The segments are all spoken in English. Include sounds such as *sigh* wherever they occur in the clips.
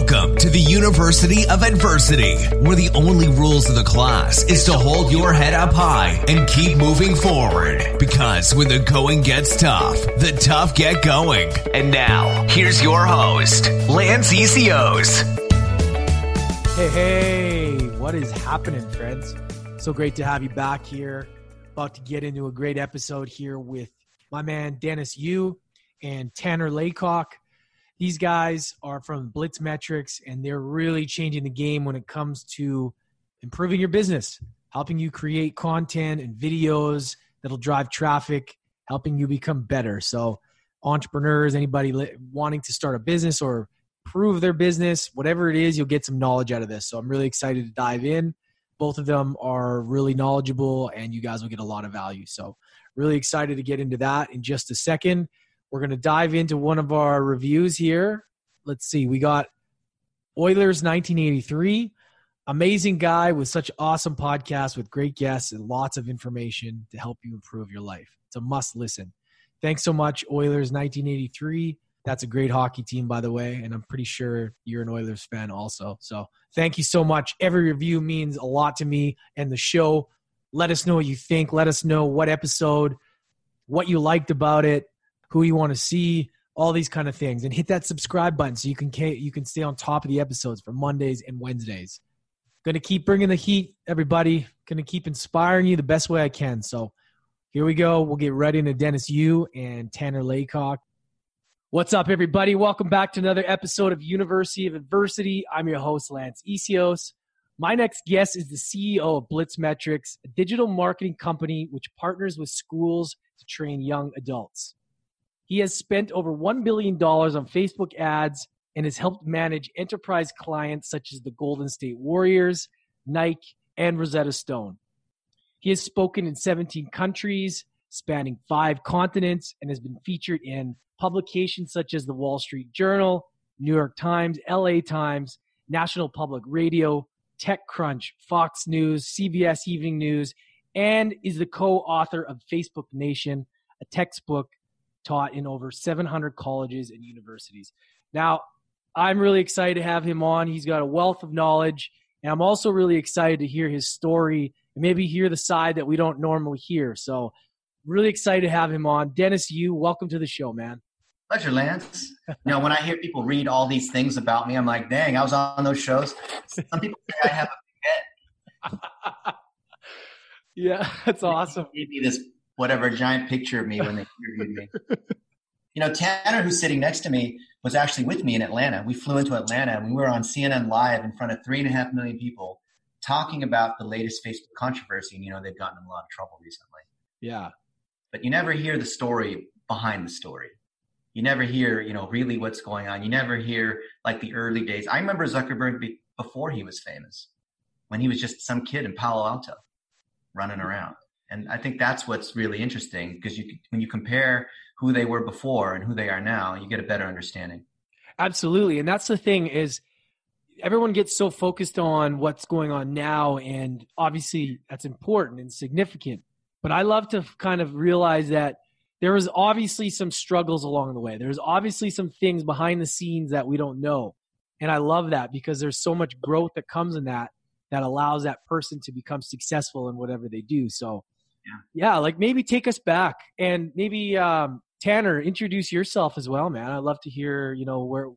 Welcome to the University of Adversity, where the only rules of the class is to hold your head up high and keep moving forward. Because when the going gets tough, the tough get going. And now, here's your host, Lance Essihos. Hey, hey, what is happening, friends? So great to have you back here. About to get into a great episode here with my man Dennis Yu and Tanner Laycock. These guys are from Blitz Metrics, and they're really changing the game when it comes to improving your business, helping you create content and videos that'll drive traffic, helping you become better. So, entrepreneurs, anybody wanting to start a business or prove their business, whatever it is, you'll get some knowledge out of this. So, I'm really excited to dive in. Both of them are really knowledgeable, and you guys will get a lot of value. So, really excited to get into that in just a second. We're going to dive into one of our reviews here. Let's see. We got Oilers 1983. Amazing guy with such awesome podcast with great guests and lots of information to help you improve your life. It's a must listen. Thanks so much, Oilers 1983. That's a great hockey team, by the way, and I'm pretty sure you're an Oilers fan also. So thank you so much. Every review means a lot to me and the show. Let us know what you think. Let us know what episode, what you liked about it, who you want to see, all these kind of things, and hit that subscribe button so you can you can stay on top of the episodes for Mondays and Wednesdays. Going to keep bringing the heat, everybody. Going to keep inspiring you the best way I can. So here we go. We'll get right into Dennis Yu and Tanner Laycock. What's up, everybody? Welcome back to another episode of University of Adversity. I'm your host, Lance Essihos. My next guest is the CEO of Blitz Metrics, a digital marketing company which partners with schools to train young adults. He has spent over $1 billion on Facebook ads and has helped manage enterprise clients such as the Golden State Warriors, Nike, and Rosetta Stone. He has spoken in 17 countries, spanning five continents, and has been featured in publications such as the Wall Street Journal, New York Times, LA Times, National Public Radio, TechCrunch, Fox News, CBS Evening News, and is the co author of Facebook Nation, a textbook taught in over 700 colleges and universities. Now, I'm really excited to have him on. He's got a wealth of knowledge, and I'm also really excited to hear his story and maybe hear the side that we don't normally hear. So, really excited to have him on. Dennis, Yu welcome to the show, man. Pleasure, Lance. you know, when I hear people read all these things about me, I'm like, dang, I was on those shows. Some people say I have a head. *laughs* yeah, that's awesome. Give me this whatever giant picture of me when they interviewed me. *laughs* You know, Tanner, who's sitting next to me, was actually with me in Atlanta. We flew into Atlanta and we were on CNN Live in front of three and a half million people talking about the latest Facebook controversy. And, you know, they've gotten in a lot of trouble recently. Yeah. But you never hear the story behind the story. You never hear, you know, really what's going on. You never hear like the early days. I remember Zuckerberg before he was famous, when he was just some kid in Palo Alto running around. And I think that's what's really interesting because you when you compare who they were before and who they are now, you get a better understanding. Absolutely. And that's the thing is everyone gets so focused on what's going on now and obviously that's important and significant. But I love to kind of realize that there was obviously some struggles along the way. There's obviously some things behind the scenes that we don't know. And I love that because there's so much growth that comes in that that allows that person to become successful in whatever they do. So yeah. yeah, like maybe take us back and maybe um, Tanner, introduce yourself as well, man. I'd love to hear, you know, where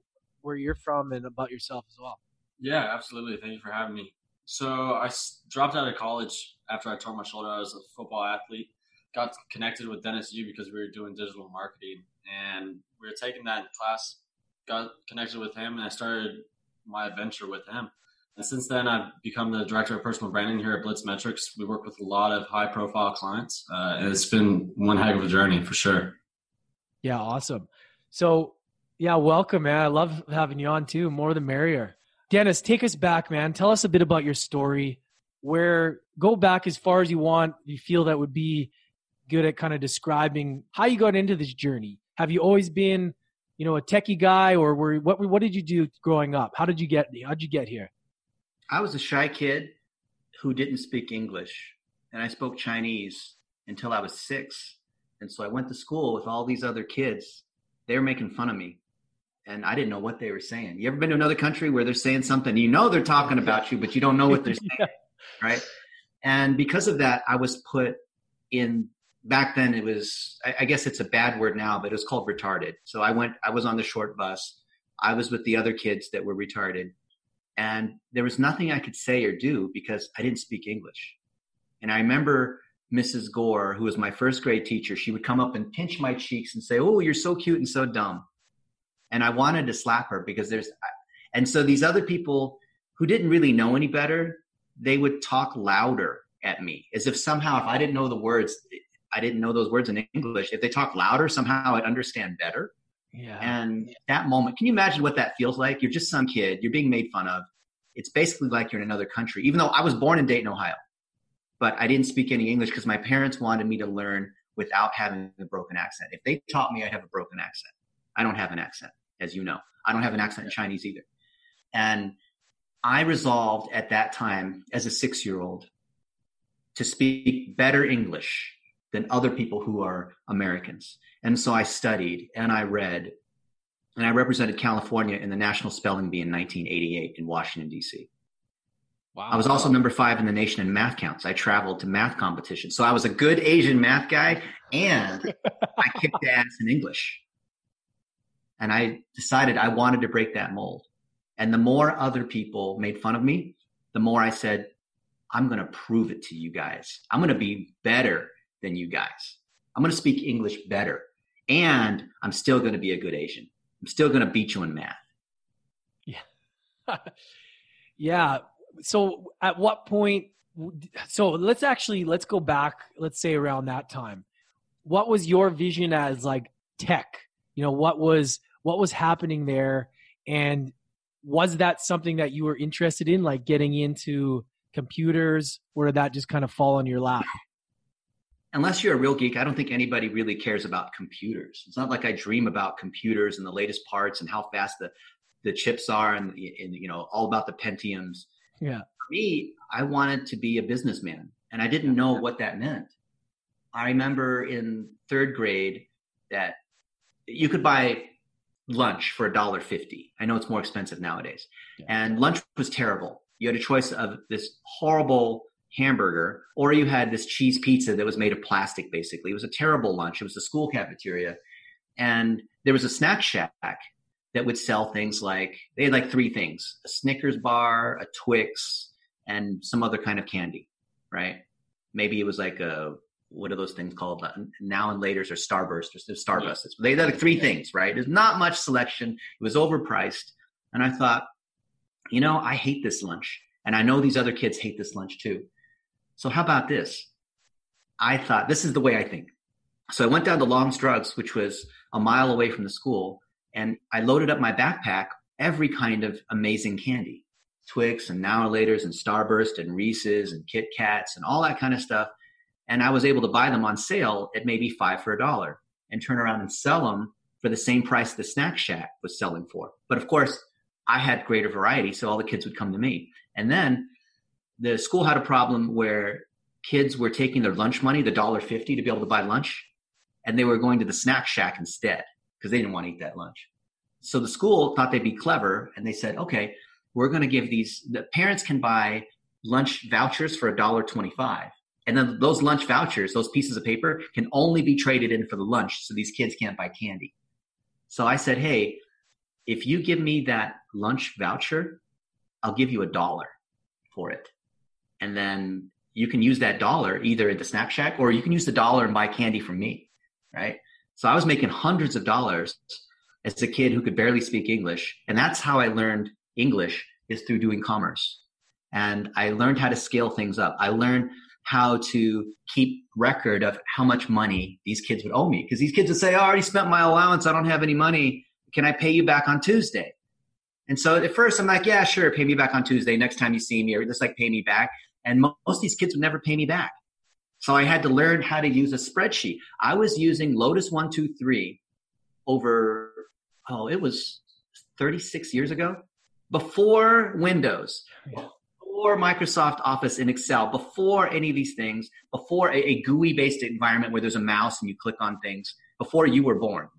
where you're from and about yourself as well. Yeah, absolutely. Thank you for having me. So I dropped out of college after I tore my shoulder. I was a football athlete. Got connected with Dennis Yu because we were doing digital marketing, and we were taking that class. Got connected with him, and I started my adventure with him. And since then, I've become the director of personal branding here at Blitz Metrics. We work with a lot of high profile clients, uh, and it's been one heck of a journey for sure. Yeah, awesome. So, yeah, welcome, man. I love having you on too. More the merrier. Dennis, take us back, man. Tell us a bit about your story. Where go back as far as you want. You feel that would be good at kind of describing how you got into this journey. Have you always been, you know, a techie guy, or were what? What did you do growing up? How did you get? How did you get here? I was a shy kid who didn't speak English, and I spoke Chinese until I was six. And so I went to school with all these other kids. They were making fun of me. and I didn't know what they were saying. You ever been to another country where they're saying something, you know they're talking about you, but you don't know what they're *laughs* saying, yeah. right? And because of that, I was put in. Back then, it was I, I guess it's a bad word now, but it was called retarded. So I went. I was on the short bus. I was with the other kids that were retarded, and there was nothing I could say or do because I didn't speak English. And I remember Mrs. Gore, who was my first grade teacher, she would come up and pinch my cheeks and say, "Oh, you're so cute and so dumb." And I wanted to slap her because there's, and so these other people who didn't really know any better, they would talk louder at me as if somehow if I didn't know the words, I didn't know those words in English. If they talk louder, somehow I'd understand better. Yeah. And that moment, can you imagine what that feels like? You're just some kid, you're being made fun of. It's basically like you're in another country, even though I was born in Dayton, Ohio, but I didn't speak any English because my parents wanted me to learn without having a broken accent. If they taught me, I'd have a broken accent. I don't have an accent, as you know. I don't have an accent in Chinese either. And I resolved at that time as a six year old to speak better English than other people who are Americans. And so I studied and I read and I represented California in the National Spelling Bee in 1988 in Washington, D.C. Wow. I was also number five in the nation in MATHCOUNTS. I traveled to math competitions. So I was a good Asian math guy and I *laughs* kicked ass in English. And I decided I wanted to break that mold. And the more other people made fun of me, the more I said, I'm going to prove it to you guys. I'm going to be better than you guys. I'm going to speak English better. And I'm still going to be a good Asian. I'm still going to beat you in math. Yeah. *laughs* yeah. So at what point? So let's actually, let's go back, let's say around that time. What was your vision as like tech? You know, what was, what was happening there? And was that something that you were interested in, like getting into computers, or did that just kind of fall on your lap? Unless you're a real geek, I don't think anybody really cares about computers. It's not like I dream about computers and the latest parts and how fast the, the chips are and, and you know all about the Pentiums. Yeah. For me, I wanted to be a businessman, and I didn't know what that meant. I remember in third grade that you could buy lunch for a dollar fifty. I know it's more expensive nowadays, yeah. and lunch was terrible. You had a choice of this horrible hamburger, or you had this cheese pizza that was made of plastic, basically. It was a terrible lunch. It was a school cafeteria. And there was a snack shack that would sell things like, they had like three things a Snickers bar, a Twix, and some other kind of candy, right? Maybe it was like a, what are those things called? Now and later's or Starburst or Starburst. They had like three things, right? There's not much selection. It was overpriced. And I thought, you know, I hate this lunch. And I know these other kids hate this lunch too. So how about this? I thought this is the way I think. So I went down to Long's Drugs, which was a mile away from the school, and I loaded up my backpack every kind of amazing candy. Twix and Now and Laters and Starburst and Reese's and Kit Kats and all that kind of stuff. And I was able to buy them on sale at maybe five for a dollar and turn around and sell them for the same price the Snack Shack was selling for. But of course, I had greater variety, so all the kids would come to me. And then the school had a problem where kids were taking their lunch money, the dollar fifty, to be able to buy lunch, and they were going to the snack shack instead because they didn't want to eat that lunch. So the school thought they'd be clever, and they said, "Okay, we're going to give these. The parents can buy lunch vouchers for a dollar twenty-five, and then those lunch vouchers, those pieces of paper, can only be traded in for the lunch, so these kids can't buy candy." So I said, "Hey, if you give me that lunch voucher, I'll give you a dollar for it." And then you can use that dollar either the snack shack or you can use the dollar and buy candy from me right? So i was making hundreds of dollars as a kid who could barely speak english and that's how i learned english is through doing commerce. And i learned how to scale things up. I learned how to keep record of how much money these kids would owe me because these kids would say oh, i already spent my allowance. I don't have any money. Can i pay you back on tuesday? And so at first i'm like yeah sure pay me back on tuesday. Next time you see me or just like pay me back and most of these kids would never pay me back. So I had to learn how to use a spreadsheet. I was using Lotus 123 over, oh, it was 36 years ago, before Windows, before Microsoft Office in Excel, before any of these things, before a, a GUI based environment where there's a mouse and you click on things, before you were born.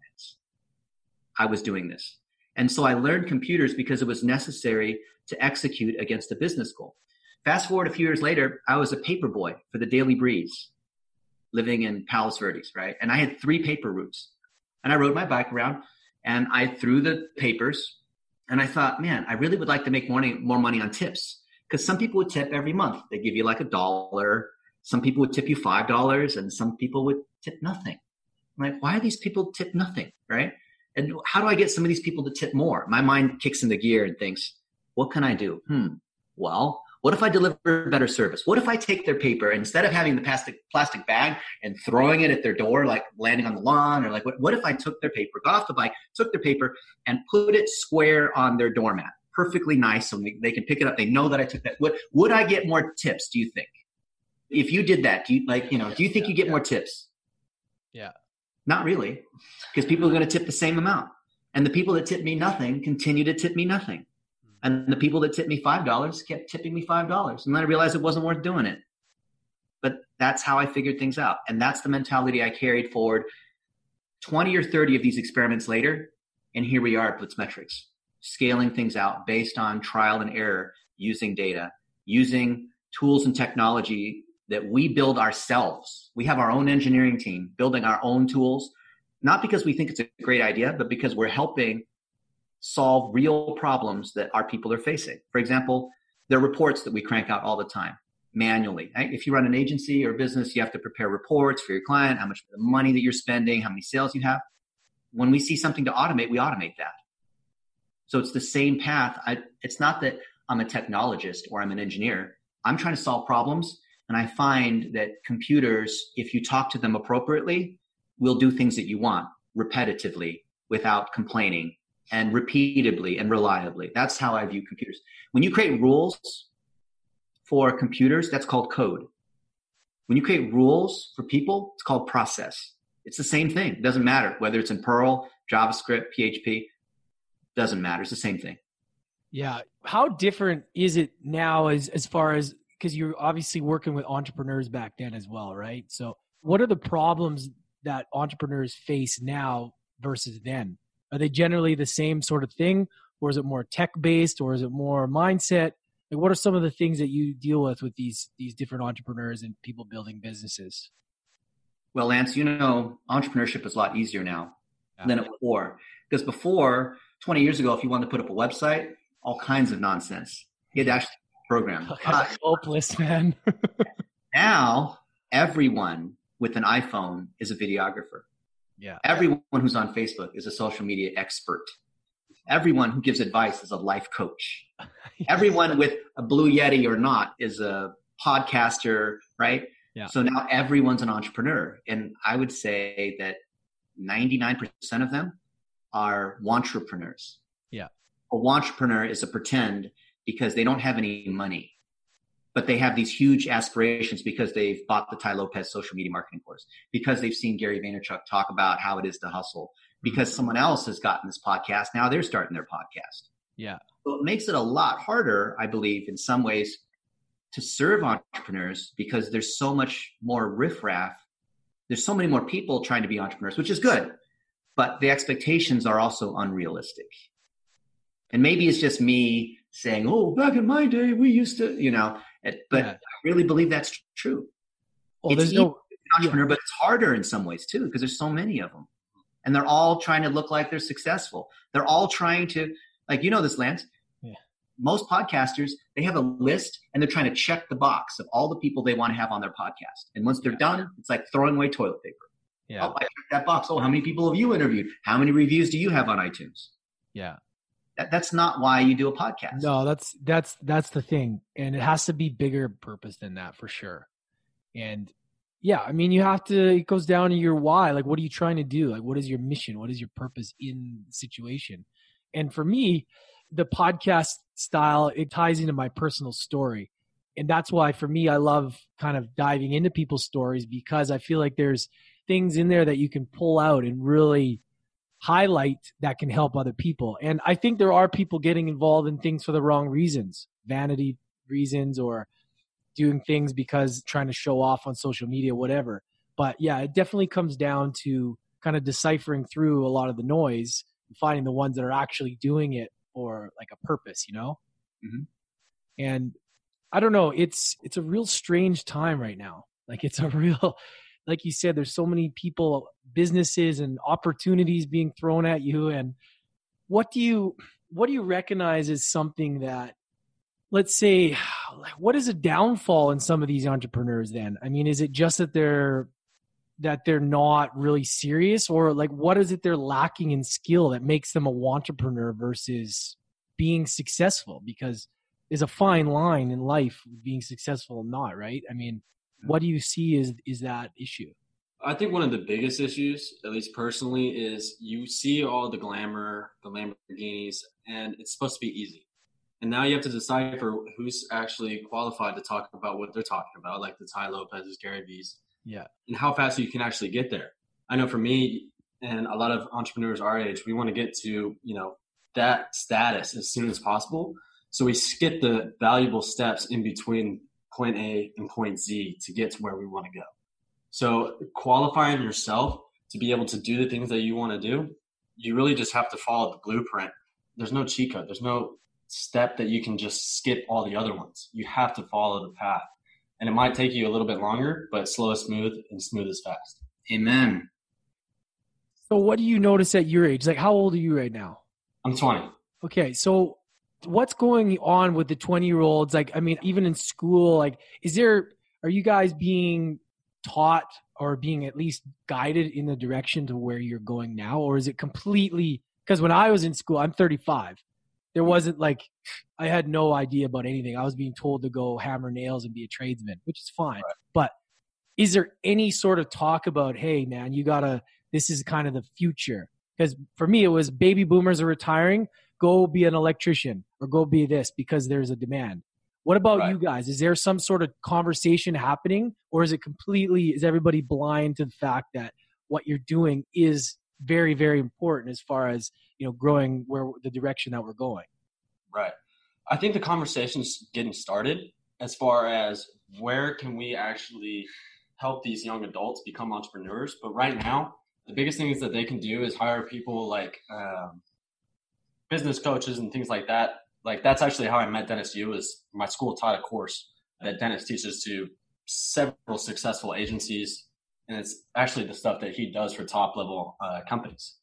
I was doing this. And so I learned computers because it was necessary to execute against a business goal. Fast forward a few years later, I was a paper boy for the Daily Breeze, living in Palos Verdes, right? And I had three paper routes. And I rode my bike around and I threw the papers and I thought, man, I really would like to make more money, more money on tips. Because some people would tip every month. They give you like a dollar. Some people would tip you five dollars, and some people would tip nothing. I'm like, why are these people tip nothing, right? And how do I get some of these people to tip more? My mind kicks into gear and thinks, what can I do? Hmm. Well, what if I deliver better service? What if I take their paper instead of having the plastic plastic bag and throwing it at their door, like landing on the lawn, or like what, what if I took their paper, got off the bike, took their paper, and put it square on their doormat, perfectly nice, so they can pick it up. They know that I took that. Would would I get more tips? Do you think? If you did that, do you like you know? Do you think yeah, you get yeah. more tips? Yeah. Not really, because people are going to tip the same amount, and the people that tip me nothing continue to tip me nothing. And the people that tipped me $5 kept tipping me $5. And then I realized it wasn't worth doing it. But that's how I figured things out. And that's the mentality I carried forward 20 or 30 of these experiments later. And here we are at Blitzmetrics, scaling things out based on trial and error, using data, using tools and technology that we build ourselves. We have our own engineering team building our own tools, not because we think it's a great idea, but because we're helping solve real problems that our people are facing. For example, there are reports that we crank out all the time manually. Right? If you run an agency or business, you have to prepare reports for your client, how much money that you're spending, how many sales you have. When we see something to automate, we automate that. So it's the same path. I, it's not that I'm a technologist or I'm an engineer. I'm trying to solve problems. And I find that computers, if you talk to them appropriately, will do things that you want repetitively without complaining and repeatedly and reliably. That's how I view computers. When you create rules for computers, that's called code. When you create rules for people, it's called process. It's the same thing. It doesn't matter whether it's in Perl, JavaScript, PHP. Doesn't matter. It's the same thing. Yeah. How different is it now as as far as because you're obviously working with entrepreneurs back then as well, right? So what are the problems that entrepreneurs face now versus then? Are they generally the same sort of thing, or is it more tech based, or is it more mindset? Like, what are some of the things that you deal with with these these different entrepreneurs and people building businesses? Well, Lance, you know, entrepreneurship is a lot easier now Yeah. than it was before. Because before, 20 years ago, if you wanted to put up a website, all kinds of nonsense. You had to actually program. *laughs* But Hopeless, man. *laughs* now, everyone with an iPhone is a videographer. Yeah. Everyone who's on Facebook is a social media expert. Everyone who gives advice is a life coach. *laughs* Everyone with a Blue Yeti or not is a podcaster, right? Yeah. So now everyone's an entrepreneur. And I would say that 99% of them are entrepreneurs. Yeah. A entrepreneur is a pretend because they don't have any money, but they have these huge aspirations because they've bought the Tai Lopez social media marketing course, because they've seen Gary Vaynerchuk talk about how it is to hustle, mm-hmm. because someone else has gotten this podcast. Now they're starting their podcast. Yeah. So it makes it a lot harder, I believe, in some ways, to serve entrepreneurs because there's so much more riffraff. There's so many more people trying to be entrepreneurs, which is good, but the expectations are also unrealistic. And maybe it's just me saying, "Oh, back in my day, we used to," you know. It- But Yeah. I really believe that's true. Well, It's there's no. to be an entrepreneur, but it's harder in some ways too because there's so many of them, and they're all trying to look like they're successful. They're all trying to, like you know this, Lance. Yeah. Most podcasters they have a list and they're trying to check the box of all the people they want to have on their podcast. And once they're done, it's like throwing away toilet paper. Yeah. Oh, I checked that box. Oh, how many people have you interviewed? How many reviews do you have on iTunes? Yeah. That, that's not why you do a podcast. No, that's that's that's the thing, and it has to be bigger purpose than that for sure. And yeah, I mean, you have to. It goes down to your why. Like, what are you trying to do? Like, what is your mission? What is your purpose in situation? And for me, the podcast style it ties into my personal story, and that's why for me, I love kind of diving into people's stories because I feel like there's things in there that you can pull out and really highlight that can help other people. And I think there are people getting involved in things for the wrong reasons, vanity reasons, or doing things because trying to show off on social media, whatever. But yeah, it definitely comes down to kind of deciphering through a lot of the noise, finding the ones that are actually doing it for like a purpose, you know? Mhm. And I don't know, it's it's a real strange time right now. Like it's a *laughs* real like you said, there's so many people, businesses and opportunities being thrown at you. And what do you what do you recognize as something that let's say *sighs* what is a downfall in some of these entrepreneurs then? I mean, is it just that they're that they're not really serious or like what is it they're lacking in skill that makes them a entrepreneur versus being successful because there's a fine line in life being successful and not right i mean what do you see is is that issue I think one of the biggest issues, at least personally, is you see all the glamour, the Lamborghinis, and it's supposed to be easy. And now you have to decipher who's actually qualified to talk about what they're talking about, like the Tai Lopez's, Gary V's, yeah and how fast you can actually get there. I know for me and a lot of entrepreneurs our age, we want to get to, you know, that status as soon as possible. So we skip the valuable steps in between point A and point Z to get to where we want to go. So qualifying yourself to be able to do the things that you want to do, you really just have to follow the blueprint. There's no cheat code. There's no step that you can just skip all the other ones. You have to follow the path. And it might take you a little bit longer, but slow is smooth and smooth is fast. Amen. so what do you notice at your age like how old are you right now I'm 20. Okay, so what's going on with the 20 year olds? Like, I mean, even in school, like, is there, are you guys being taught or being at least guided in the direction to where you're going now? Or is it completely, because when I was in school, I'm 35. There wasn't like, I had no idea about anything. I was being told to go hammer nails and be a tradesman, which is fine. But is there any sort of talk about, hey, man, you gotta, this is kind of the future? Because for me, it was baby boomers are retiring, go be an electrician or go be this because there's a demand. What about Right. you guys? Is there some sort of conversation happening or is it completely, is everybody blind to the fact that what you're doing is very, very important as far as, you know, growing where the direction that we're going? Right. I think the conversation's getting started as far as where can we actually help these young adults become entrepreneurs. But right now, the biggest thing is that they can do is hire people like um, business coaches and things like that. Like that's actually how I met Dennis Yu. Is my school taught a course that Dennis teaches to several successful agencies, and it's actually the stuff that he does for top level uh, companies.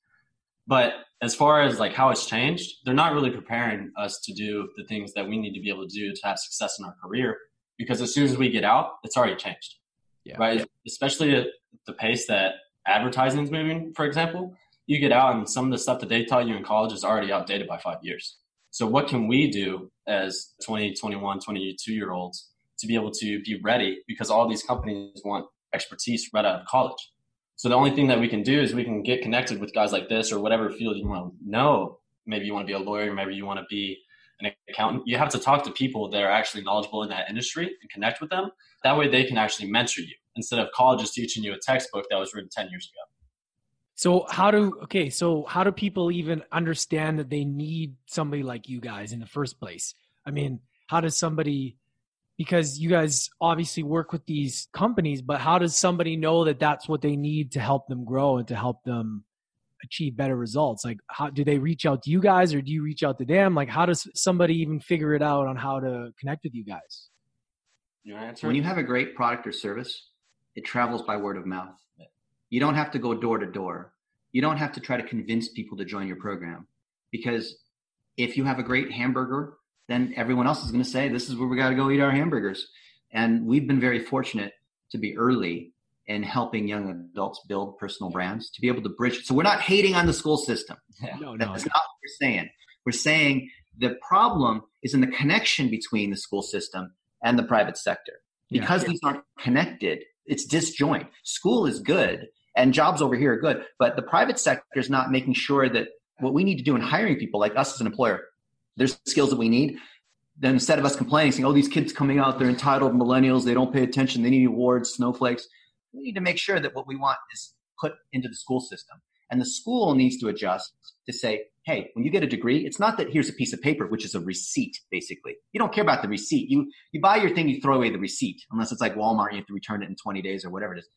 But as far as like how it's changed, they're not really preparing us to do the things that we need to be able to do to have success in our career because as soon as we get out, it's already changed. Yeah. Right. Especially at the pace that advertising is moving, for example, you get out and some of the stuff that they taught you in college is already outdated by five years. So what can we do as 20, 21, 22 year olds to be able to be ready because all these companies want expertise right out of college. So the only thing that we can do is we can get connected with guys like this or whatever field you want to know. Maybe you want to be a lawyer, maybe you want to be an accountant. You have to talk to people that are actually knowledgeable in that industry and connect with them. That way they can actually mentor you instead of college just teaching you a textbook that was written 10 years ago. So how do okay, so how do people even understand that they need somebody like you guys in the first place? I mean, how does somebody because you guys obviously work with these companies, but how does somebody know that that's what they need to help them grow and to help them achieve better results? Like how do they reach out to you guys or do you reach out to them? Like how does somebody even figure it out on how to connect with you guys? You answer? When you have a great product or service, it travels by word of mouth. You don't have to go door to door. You don't have to try to convince people to join your program because if you have a great hamburger, then everyone else is going to say, This is where we got to go eat our hamburgers. And we've been very fortunate to be early in helping young adults build personal brands to be able to bridge. So we're not hating on the school system. Yeah. *laughs* No, no. That's not what we're saying. We're saying the problem is in the connection between the school system and the private sector. Yeah. Because these aren't connected, it's disjoint. School is good and jobs over here are good, but the private sector is not making sure that what we need to do in hiring people like us as an employer, there's skills that we need. Then instead of us complaining, saying, oh, these kids coming out, they're entitled millennials, they don't pay attention, they need awards, snowflakes. We need to make sure that what we want is put into the school system. And the school needs to adjust to say, hey, when you get a degree, it's not that here's a piece of paper, which is a receipt, basically. You don't care about the receipt. You you buy your thing, you throw away the receipt, unless it's like Walmart, you have to return it in 20 days or whatever it is.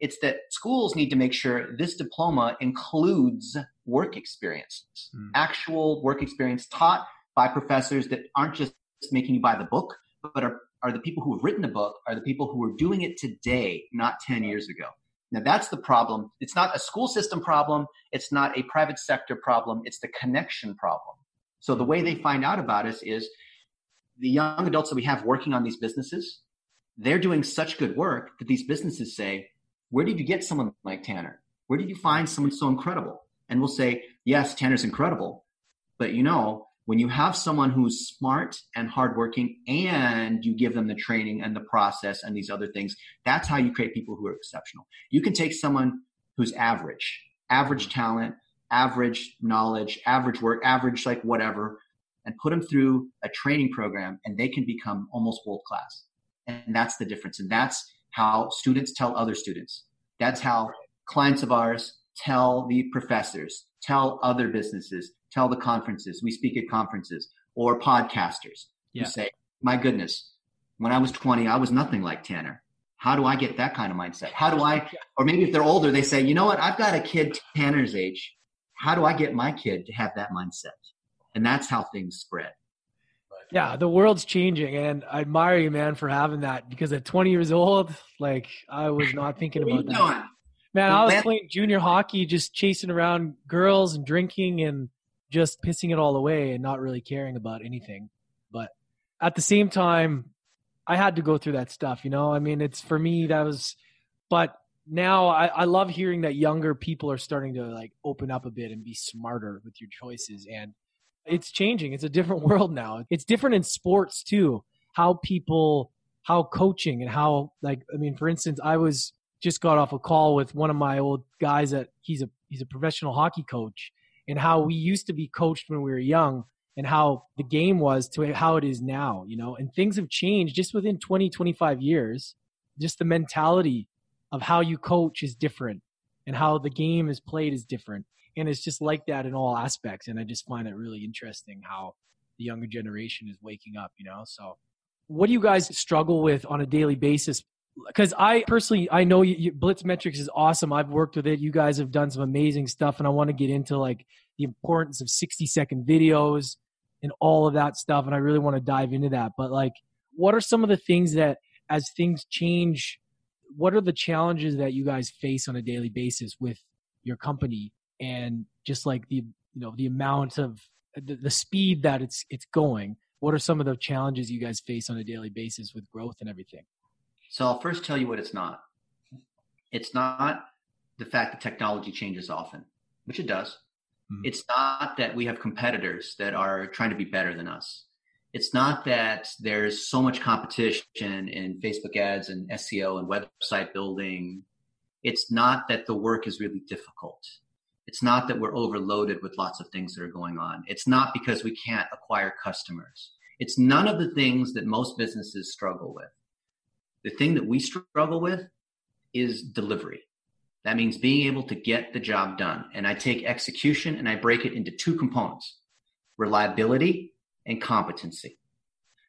It's that schools need to make sure this diploma includes work experience, mm. actual work experience taught by professors that aren't just making you buy the book, but are, are the people who have written the book, are the people who are doing it today, not 10 years ago. Now that's the problem. It's not a school system problem. It's not a private sector problem. It's the connection problem. So the way they find out about us is the young adults that we have working on these businesses, they're doing such good work that these businesses say, where did you get someone like Tanner? Where did you find mm-hmm. someone so incredible? And we'll say, yes, Tanner's incredible. But you know, when you have someone who's smart and hardworking and you give them the training and the process and these other things, that's how you create people who are exceptional. You can take someone who's average, average mm-hmm. talent, average knowledge, average work, average like whatever, and put them through a training program and they can become almost world class. And that's the difference. And that's how students tell other students. That's how clients of ours tell the professors, tell other businesses, tell the conferences. We speak at conferences or podcasters yeah. who say, my goodness, when I was 20, I was nothing like Tanner. How do I get that kind of mindset? How do I, *laughs* or maybe if they're older, they say, you know what? I've got a kid Tanner's age. How do I get my kid to have that mindset? And that's how things spread. Yeah, the world's changing, and I admire you, man, for having that. Because at 20 years old, like I was not thinking about that. Doing? Man, I was playing junior hockey, just chasing around girls and drinking and just pissing it all away and not really caring about anything. But at the same time, I had to go through that stuff, you know? I mean, it's for me, that was, but now I, I love hearing that younger people are starting to like open up a bit and be smarter with your choices. And it's changing. It's a different *laughs* world now. It's different in sports too. How people, how coaching and how, like, I mean, for instance, I was just got off a call with one of my old guys that he's a, he's a professional hockey coach and how we used to be coached when we were young and how the game was to how it is now, you know, and things have changed just within 20, 25 years. Just the mentality of how you coach is different and how the game is played is different. And it's just like that in all aspects. And I just find it really interesting how the younger generation is waking up, you know? So, what do you guys struggle with on a daily basis because I personally I know you, you, Blitz Metrics is awesome. I've worked with it. You guys have done some amazing stuff, and I want to get into like the importance of 60 second videos and all of that stuff. And I really want to dive into that. But like, what are some of the things that as things change, what are the challenges that you guys face on a daily basis with your company and just like the you know the amount of the, the speed that it's it's going? What are some of the challenges you guys face on a daily basis with growth and everything? So I'll first tell you what it's not. It's not the fact that technology changes often, which it does. Mm-hmm. It's not that we have competitors that are trying to be better than us. It's not that there's so much competition in Facebook ads and SEO and website building. It's not that the work is really difficult. It's not that we're overloaded with lots of things that are going on. It's not because we can't acquire customers. It's none of the things that most businesses struggle with. The thing that we struggle with is delivery. That means being able to get the job done. And I take execution and I break it into two components reliability and competency.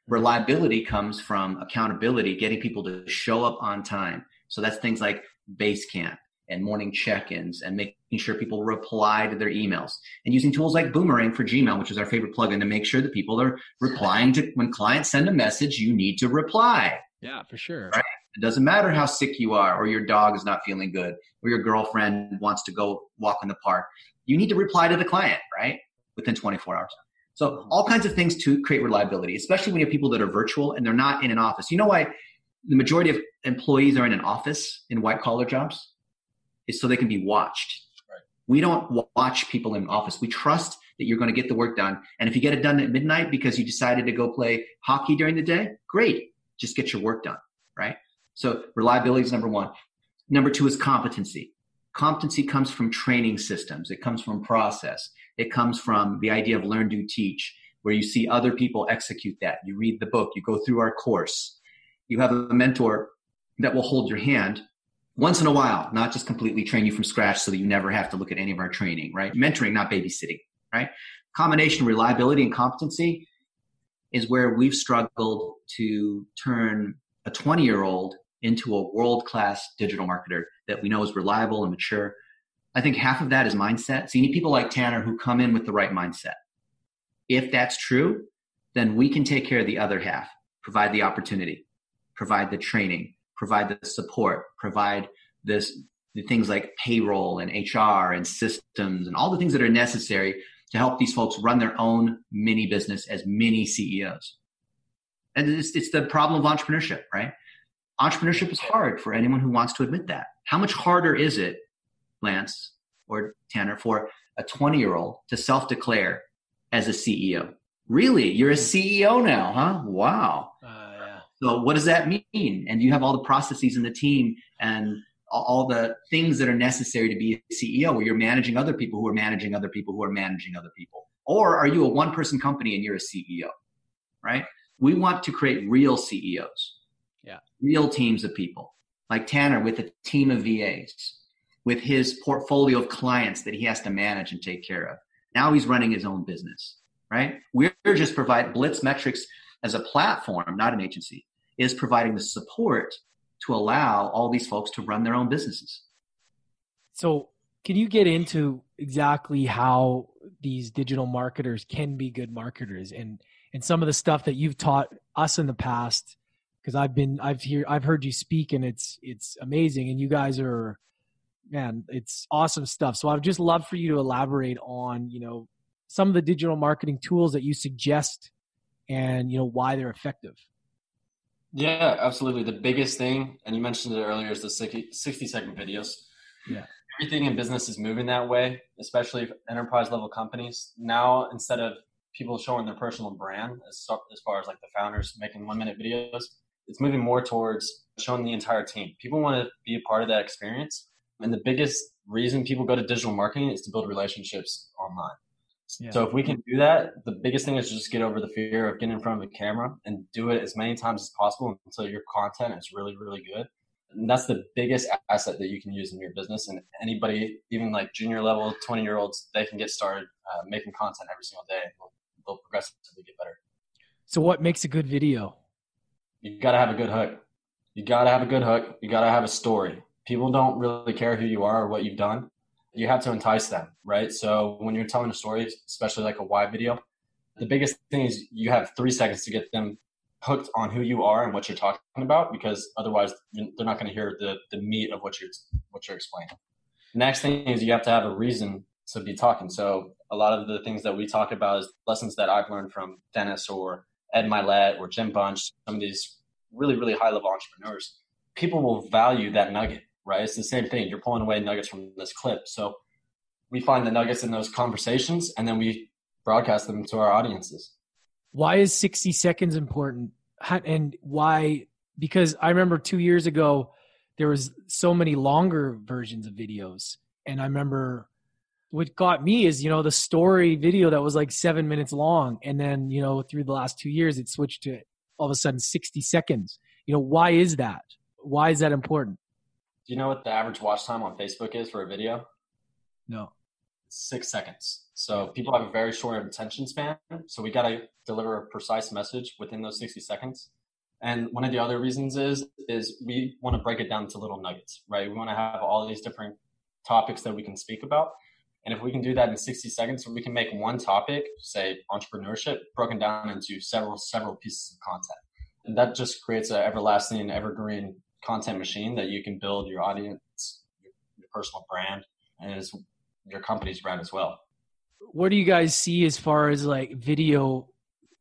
Reliability comes from accountability, getting people to show up on time. So that's things like Basecamp and morning check-ins and making sure people reply to their emails and using tools like Boomerang for Gmail, which is our favorite plugin to make sure that people are replying to when clients send a message, you need to reply. Yeah, for sure. Right? It doesn't matter how sick you are, or your dog is not feeling good, or your girlfriend wants to go walk in the park. You need to reply to the client, right? Within 24 hours. So all kinds of things to create reliability, especially when you have people that are virtual and they're not in an office. You know why the majority of employees are in an office in white collar jobs? Is so they can be watched. Right. We don't watch people in office. We trust that you're going to get the work done. And if you get it done at midnight because you decided to go play hockey during the day, great. Just get your work done, right? So reliability is number one. Number two is competency. Competency comes from training systems. It comes from process. It comes from the idea of learn, do, teach, where you see other people execute that. You read the book. You go through our course. You have a mentor that will hold your hand once in a while, not just completely train you from scratch so that you never have to look at any of our training, right? Mentoring, not babysitting, right? Combination reliability and competency is where we've struggled to turn a 20 year old into a world class digital marketer that we know is reliable and mature. I think half of that is mindset. So you need people like Tanner who come in with the right mindset. If that's true, then we can take care of the other half, provide the opportunity, provide the training, provide the support, provide this the things like payroll and HR and systems and all the things that are necessary to help these folks run their own mini business as mini CEOs. And it's, it's the problem of entrepreneurship, right? Entrepreneurship is hard for anyone who wants to admit that. How much harder is it, Lance or Tanner, for a 20 year old to self declare as a CEO? Really? You're a CEO now, huh? Wow. So, what does that mean? And you have all the processes in the team and all the things that are necessary to be a CEO, where you're managing other people who are managing other people who are managing other people. Or are you a one person company and you're a CEO, right? We want to create real CEOs, yeah, real teams of people, like Tanner with a team of VAs, with his portfolio of clients that he has to manage and take care of. Now he's running his own business, right? We're just provide Blitz Metrics as a platform, not an agency, is providing the support to allow all these folks to run their own businesses. So, can you get into exactly how these digital marketers can be good marketers and and some of the stuff that you've taught us in the past? Because I've been I've hear I've heard you speak and it's it's amazing and you guys are man it's awesome stuff. So I'd just love for you to elaborate on you know some of the digital marketing tools that you suggest and you know why they're effective yeah, absolutely. The biggest thing, and you mentioned it earlier, is the 60, second videos. Yeah. Everything in business is moving that way, especially enterprise level companies. Now, instead of people showing their personal brand, as, as far as like the founders making one minute videos, it's moving more towards showing the entire team. People want to be a part of that experience. And the biggest reason people go to digital marketing is to build relationships online. Yeah. So if we can do that, the biggest thing is just get over the fear of getting in front of a camera and do it as many times as possible until your content is really, really good. And that's the biggest asset that you can use in your business. And anybody, even like junior level, 20 year olds, they can get started uh, making content every single day. They'll, they'll progressively get better. So what makes a good video? You got to have a good hook. You got to have a good hook. You got to have a story. People don't really care who you are or what you've done you have to entice them, right? So when you're telling a story, especially like a why video, the biggest thing is you have three seconds to get them hooked on who you are and what you're talking about, because otherwise they're not going to hear the the meat of what you're what you're explaining. Next thing is you have to have a reason to be talking. So a lot of the things that we talk about is lessons that I've learned from Dennis or Ed Mylett or Jim Bunch, some of these really really high level entrepreneurs. People will value that nugget right? It's the same thing. You're pulling away nuggets from this clip. So we find the nuggets in those conversations and then we broadcast them to our audiences. Why is 60 seconds important? And why? Because I remember two years ago, there was so many longer versions of videos. And I remember what got me is, you know, the story video that was like seven minutes long. And then, you know, through the last two years, it switched to all of a sudden 60 seconds. You know, why is that? Why is that important? Do you know what the average watch time on Facebook is for a video? No. Six seconds. So people have a very short attention span. So we got to deliver a precise message within those 60 seconds. And one of the other reasons is is we want to break it down to little nuggets, right? We want to have all these different topics that we can speak about. And if we can do that in 60 seconds, we can make one topic, say entrepreneurship, broken down into several several pieces of content. And that just creates an everlasting, evergreen content machine that you can build your audience, your personal brand, and your company's brand as well. What do you guys see as far as like video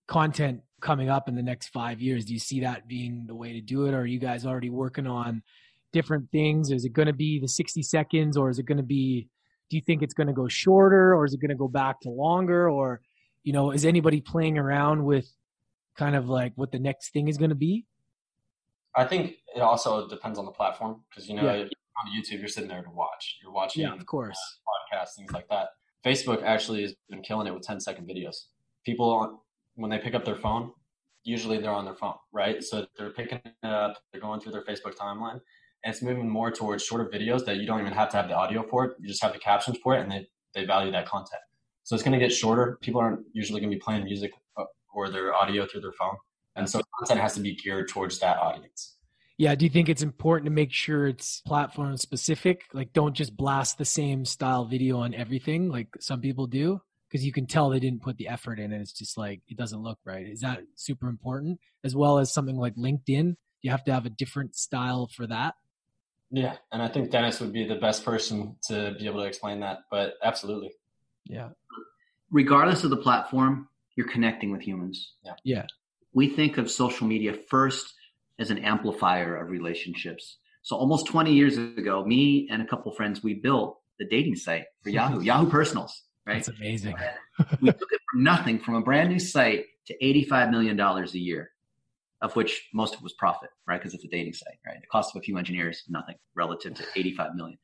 content coming up in the next five years? Do you see that being the way to do it? Or are you guys already working on different things? Is it going to be the 60 seconds or is it going to be, do you think it's going to go shorter or is it going to go back to longer? Or, you know, is anybody playing around with kind of like what the next thing is going to be? I think it also depends on the platform because you know yeah. on YouTube you're sitting there to watch. You're watching, yeah, of course, uh, podcasts, things like that. Facebook actually has been killing it with 10 second videos. People when they pick up their phone, usually they're on their phone, right? So they're picking it up, they're going through their Facebook timeline, and it's moving more towards shorter videos that you don't even have to have the audio for it. You just have the captions for it, and they they value that content. So it's going to get shorter. People aren't usually going to be playing music uh, or their audio through their phone. And so content has to be geared towards that audience. Yeah. Do you think it's important to make sure it's platform specific? Like, don't just blast the same style video on everything like some people do? Because you can tell they didn't put the effort in and it's just like, it doesn't look right. Is that super important? As well as something like LinkedIn? You have to have a different style for that. Yeah. And I think Dennis would be the best person to be able to explain that. But absolutely. Yeah. Regardless of the platform, you're connecting with humans. Yeah. Yeah. We think of social media first as an amplifier of relationships. So almost 20 years ago, me and a couple friends, we built the dating site for Yahoo, Yahoo Personals, right? That's amazing. we took it from nothing, from a brand new site to $85 million a year, of which most of it was profit, right? Because it's a dating site, right? The cost of a few engineers, nothing relative to *sighs* 85 million.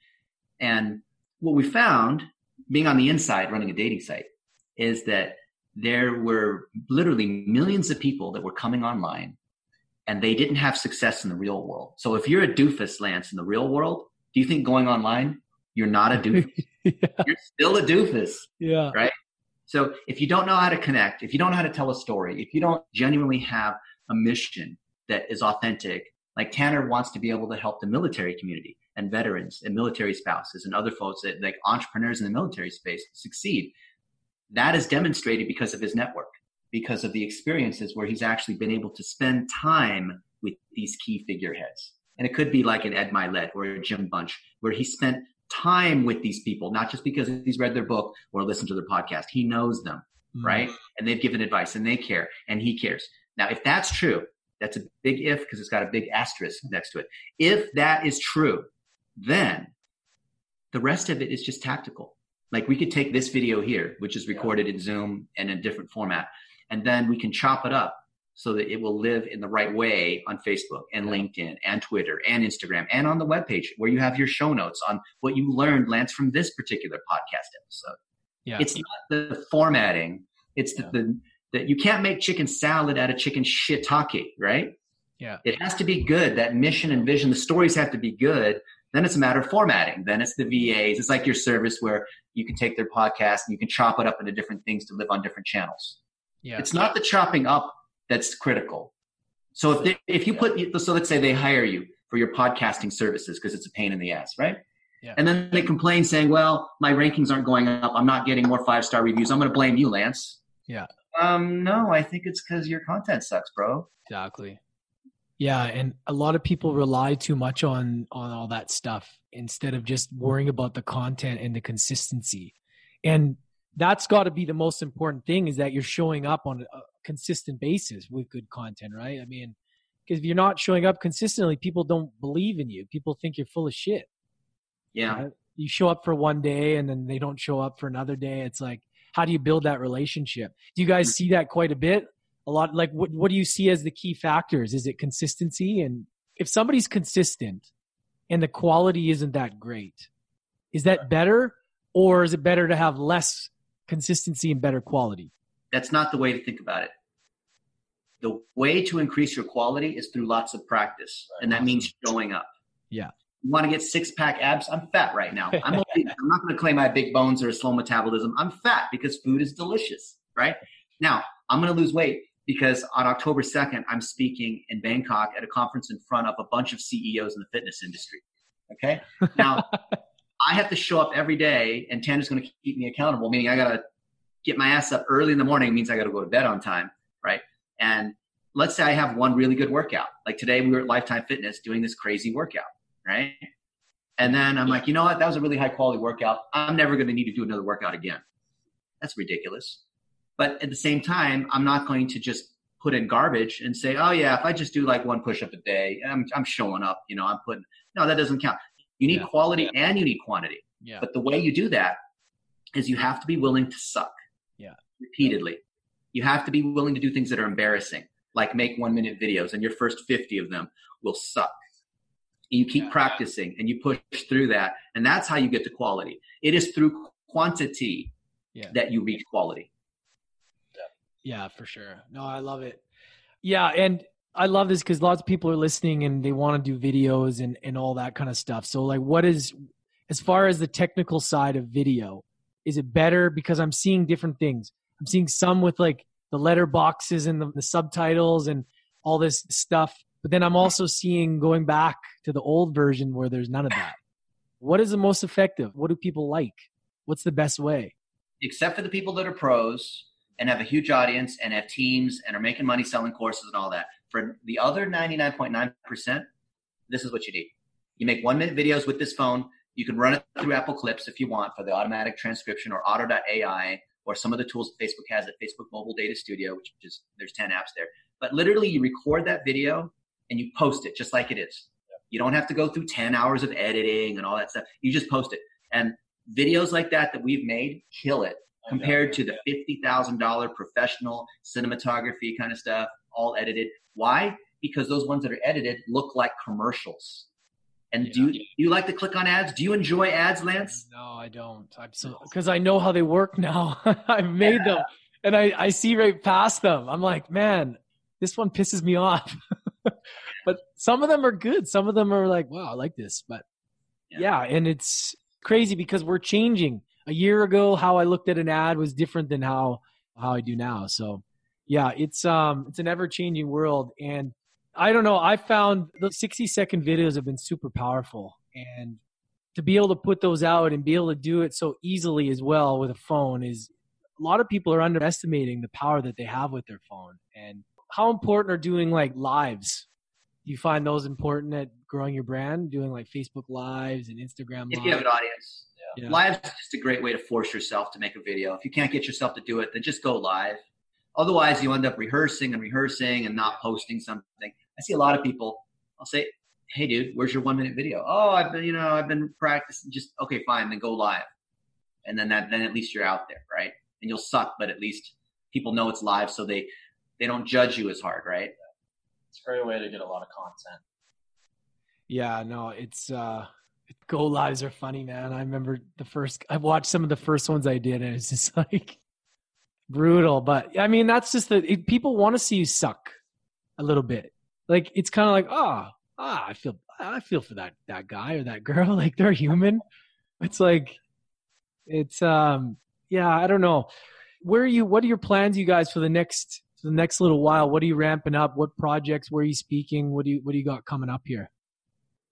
And what we found being on the inside running a dating site is that there were literally millions of people that were coming online and they didn't have success in the real world. So if you're a doofus, Lance, in the real world, do you think going online, you're not a doofus? *laughs* yeah. You're still a doofus. Yeah. Right. So if you don't know how to connect, if you don't know how to tell a story, if you don't genuinely have a mission that is authentic, like Tanner wants to be able to help the military community and veterans and military spouses and other folks that like entrepreneurs in the military space succeed. That is demonstrated because of his network because of the experiences where he's actually been able to spend time with these key figureheads. And it could be like an Ed Mylett or a Jim Bunch, where he spent time with these people, not just because he's read their book or listened to their podcast. He knows them, mm. right? And they've given advice and they care and he cares. Now, if that's true, that's a big if because it's got a big asterisk next to it. If that is true, then the rest of it is just tactical. Like we could take this video here, which is recorded in Zoom and in a different format, and then we can chop it up so that it will live in the right way on Facebook and LinkedIn and Twitter and Instagram and on the webpage where you have your show notes on what you learned, Lance, from this particular podcast episode. Yeah. It's not the formatting. It's yeah. the, that you can't make chicken salad out of chicken shiitake, right? Yeah. It has to be good. That mission and vision, the stories have to be good. Then it's a matter of formatting. Then it's the VAs. It's like your service where you can take their podcast and you can chop it up into different things to live on different channels. Yeah. It's not the chopping up that's critical. So if they, if you put so let's say they hire you for your podcasting services because it's a pain in the ass, right? Yeah. And then they complain saying, "Well, my rankings aren't going up. I'm not getting more five star reviews. I'm going to blame you, Lance." Yeah. Um, no, I think it's because your content sucks, bro. Exactly. Yeah, and a lot of people rely too much on on all that stuff instead of just worrying about the content and the consistency. And that's got to be the most important thing is that you're showing up on a consistent basis with good content, right? I mean, because if you're not showing up consistently, people don't believe in you. People think you're full of shit. Yeah. Right? You show up for one day and then they don't show up for another day. It's like, how do you build that relationship? Do you guys mm. see that quite a bit? A lot like what what do you see as the key factors? Is it consistency? And if somebody's consistent and the quality isn't that great, is that better? Or is it better to have less consistency and better quality. That's not the way to think about it. The way to increase your quality is through lots of practice, and that means showing up. Yeah. You want to get six pack abs? I'm fat right now. I'm, only, *laughs* I'm not going to claim I have big bones or a slow metabolism. I'm fat because food is delicious, right? Now, I'm going to lose weight because on October 2nd, I'm speaking in Bangkok at a conference in front of a bunch of CEOs in the fitness industry. Okay. Now, *laughs* I have to show up every day, and Tanner's going to keep me accountable. Meaning, I got to get my ass up early in the morning. Means I got to go to bed on time, right? And let's say I have one really good workout. Like today, we were at Lifetime Fitness doing this crazy workout, right? And then I'm like, you know what? That was a really high quality workout. I'm never going to need to do another workout again. That's ridiculous. But at the same time, I'm not going to just put in garbage and say, oh yeah, if I just do like one push up a day, I'm, I'm showing up, you know, I'm putting, no, that doesn't count. You need yeah. quality yeah. and you need quantity. Yeah. But the way you do that is you have to be willing to suck. Yeah. Repeatedly. You have to be willing to do things that are embarrassing, like make one minute videos, and your first 50 of them will suck. You keep yeah. practicing and you push through that, and that's how you get to quality. It is through quantity yeah. that you reach quality. Yeah. yeah, for sure. No, I love it. Yeah, and I love this because lots of people are listening and they want to do videos and, and all that kind of stuff. So, like, what is, as far as the technical side of video, is it better? Because I'm seeing different things. I'm seeing some with like the letter boxes and the, the subtitles and all this stuff. But then I'm also seeing going back to the old version where there's none of that. What is the most effective? What do people like? What's the best way? Except for the people that are pros and have a huge audience and have teams and are making money selling courses and all that. For the other 99.9%, this is what you need. You make one minute videos with this phone. You can run it through Apple Clips if you want for the automatic transcription or Otter.ai or some of the tools Facebook has at Facebook Mobile Data Studio, which is there's 10 apps there. But literally, you record that video and you post it just like it is. You don't have to go through 10 hours of editing and all that stuff. You just post it. And videos like that that we've made kill it compared to the $50,000 professional cinematography kind of stuff, all edited. Why? Because those ones that are edited look like commercials. And do you, do you like to click on ads? Do you enjoy ads, Lance? No, I don't. Because I know how they work now. *laughs* I've made yeah. them, and I I see right past them. I'm like, man, this one pisses me off. *laughs* but some of them are good. Some of them are like, wow, I like this. But yeah, yeah and it's crazy because we're changing. A year ago, how I looked at an ad was different than how how I do now. So yeah, it's um it's an ever changing world and I don't know. I found the 60 second videos have been super powerful. And to be able to put those out and be able to do it so easily as well with a phone is a lot of people are underestimating the power that they have with their phone. And how important are doing like lives? Do you find those important at growing your brand? Doing like Facebook lives and Instagram lives. If you have an audience. Yeah. Live is just a great way to force yourself to make a video. If you can't get yourself to do it, then just go live. Otherwise, you end up rehearsing and rehearsing and not posting something. I see a lot of people. I'll say, "Hey, dude, where's your one minute video?" Oh, I've been, you know, I've been practicing. Just okay, fine, then go live, and then that, then at least you're out there, right? And you'll suck, but at least people know it's live, so they they don't judge you as hard, right? It's a great way to get a lot of content. Yeah, no, it's uh go lives are funny, man. I remember the first I watched some of the first ones I did, and it's just *laughs* like brutal. But I mean, that's just the it, people want to see you suck a little bit. Like it's kind of like ah oh, ah I feel I feel for that that guy or that girl. *laughs* Like they're human. It's like it's um yeah I don't know. Where are you what are your plans you guys for the next for the next little while? What are you ramping up? What projects where are you speaking? What do you what do you got coming up here?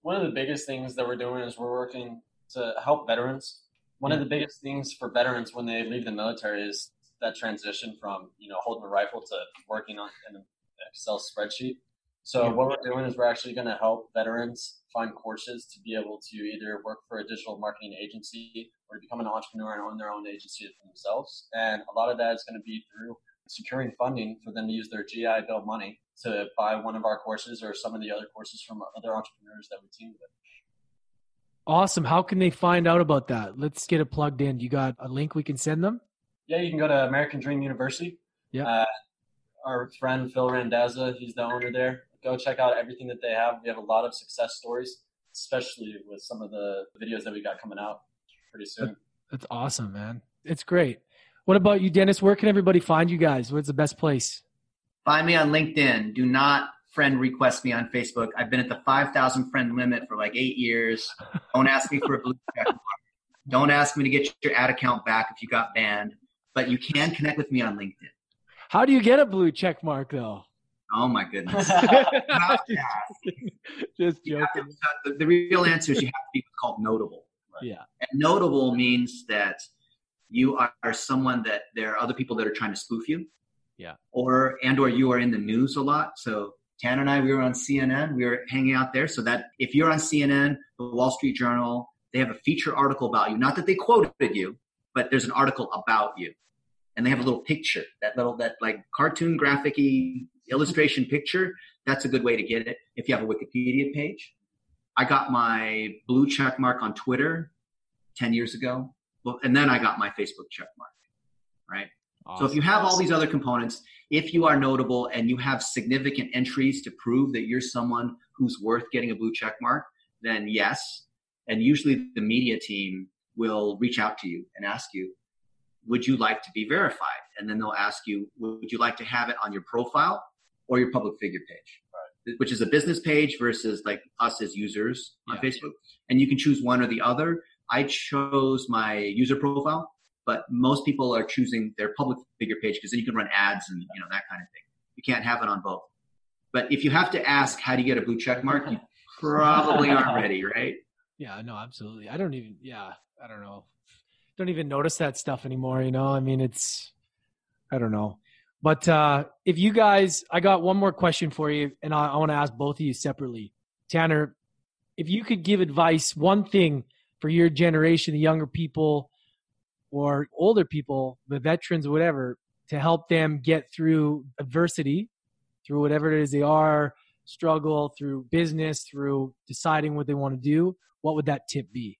One of the biggest things that we're doing is we're working to help veterans. One yeah. of the biggest things for veterans when they leave the military is that transition from you know holding a rifle to working on an excel spreadsheet so what we're doing is we're actually going to help veterans find courses to be able to either work for a digital marketing agency or to become an entrepreneur and own their own agency for themselves. And a lot of that is going to be through securing funding for them to use their GI Bill money to buy one of our courses or some of the other courses from other entrepreneurs that we team with. Awesome. How can they find out about that? Let's get it plugged in. You got a link we can send them? Yeah, you can go to American Dream University. Yeah. Uh, our friend Phil Randazzo, he's the owner there go check out everything that they have. We have a lot of success stories, especially with some of the videos that we got coming out pretty soon. That's awesome, man. It's great. What about you, Dennis? Where can everybody find you guys? Where's the best place? Find me on LinkedIn. Do not friend request me on Facebook. I've been at the 5,000 friend limit for like eight years. Don't ask me for a blue check mark. *laughs* Don't ask me to get your ad account back if you got banned. But you can connect with me on LinkedIn. How do you get a blue check mark though? Oh my goodness. *laughs* Just joking. To, the, the, real answer is you have to be called notable. Right? Yeah. And notable means that you are someone that there are other people that are trying to spoof you. Yeah. Or and or you are in the news a lot. So Tanner and I, we were on CNN. We were hanging out there. So that if you're on CNN, the Wall Street Journal, they have a feature article about you. Not that they quoted you, but there's an article about you and they have a little picture, that little that like cartoon graphicy illustration picture. That's a good way to get it. If you have a Wikipedia page, I got my blue check mark on Twitter ten years ago, and then I got my Facebook check mark. Right. Awesome. So if you have all these other components, if you are notable and you have significant entries to prove that you're someone who's worth getting a blue check mark, then yes. And usually the media team will reach out to you and ask you, would you like to be verified? And then they'll ask you, would you like to have it on your profile or your public figure page? Right. Which is a business page versus like us as users on yeah. Facebook. And you can choose one or the other. I chose my user profile, but most people are choosing their public figure page because then you can run ads and you know that kind of thing. You can't have it on both. But if you have to ask how do you get a blue check mark, you probably aren't *laughs* ready, right? Yeah, no, absolutely. I don't even. Yeah, I don't know. Don't even notice that stuff anymore. You know, I mean, it's. I don't know. But uh, if you guys, I got one more question for you, and I, I want to ask both of you separately. Tanner, if you could give advice, one thing for your generation, the younger people or older people, the veterans, whatever, to help them get through adversity, through whatever it is they are, struggle, through business, through deciding what they want to do, what would that tip be?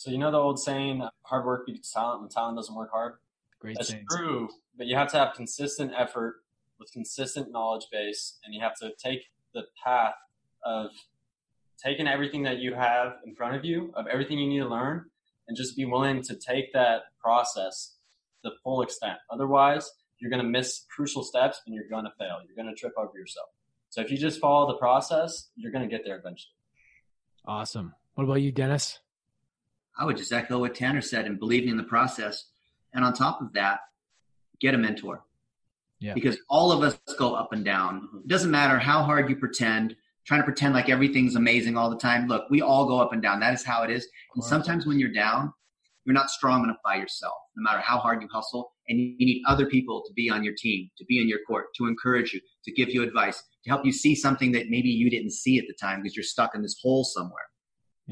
So you know the old saying, hard work beats talent when talent doesn't work hard? Great That's saying. true, but you have to have consistent effort with consistent knowledge base, and you have to take the path of taking everything that you have in front of you, of everything you need to learn, and just be willing to take that process the full extent. Otherwise, you're going to miss crucial steps and you're going to fail. You're going to trip over yourself. So if you just follow the process, you're going to get there eventually. Awesome. What about you, Dennis? I would just echo what Tanner said and believing in the process. And on top of that, get a mentor. Yeah. Because all of us go up and down. It doesn't matter how hard you pretend, trying to pretend like everything's amazing all the time. Look, we all go up and down. That is how it is. And sometimes when you're down, you're not strong enough by yourself, no matter how hard you hustle. And you need other people to be on your team, to be in your court, to encourage you, to give you advice, to help you see something that maybe you didn't see at the time because you're stuck in this hole somewhere.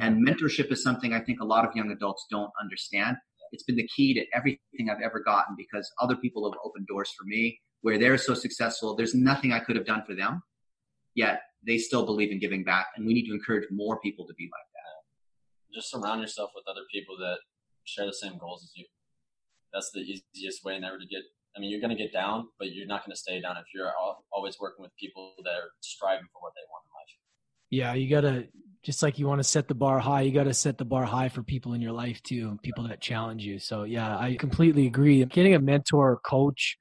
And mentorship is something I think a lot of young adults don't understand. It's been the key to everything I've ever gotten because other people have opened doors for me where they're so successful. There's nothing I could have done for them, yet they still believe in giving back. And we need to encourage more people to be like that. Just surround yourself with other people that share the same goals as you. That's the easiest way never to get. I mean, you're going to get down, but you're not going to stay down if you're always working with people that are striving for what they want in life. Yeah, you got to just like you want to set the bar high, you got to set the bar high for people in your life too, people that challenge you. So, yeah, I completely agree. Getting a mentor or coach,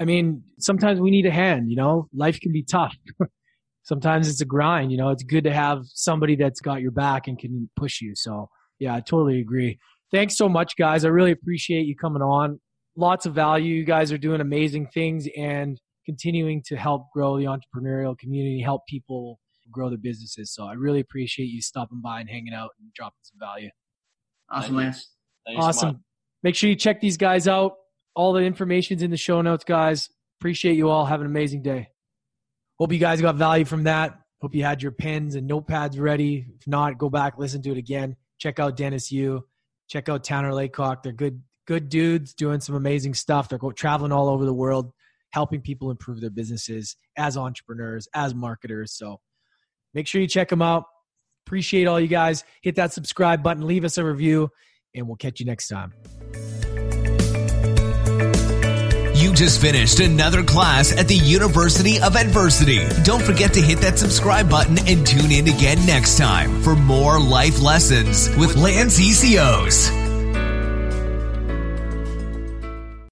I mean, sometimes we need a hand, you know, life can be tough. *laughs* sometimes it's a grind, you know, it's good to have somebody that's got your back and can push you. So, yeah, I totally agree. Thanks so much, guys. I really appreciate you coming on. Lots of value. You guys are doing amazing things and continuing to help grow the entrepreneurial community, help people grow their businesses. So I really appreciate you stopping by and hanging out and dropping some value. Awesome, Lance. awesome. So Make sure you check these guys out. All the information's in the show notes, guys. Appreciate you all. Have an amazing day. Hope you guys got value from that. Hope you had your pens and notepads ready. If not, go back, listen to it again. Check out Dennis Yu. Check out Tanner Laycock. They're good, good dudes doing some amazing stuff. They're traveling all over the world, helping people improve their businesses as entrepreneurs, as marketers. So Make sure you check them out. Appreciate all you guys. Hit that subscribe button, leave us a review, and we'll catch you next time. You just finished another class at the University of Adversity. Don't forget to hit that subscribe button and tune in again next time for more life lessons with Lance Essihos.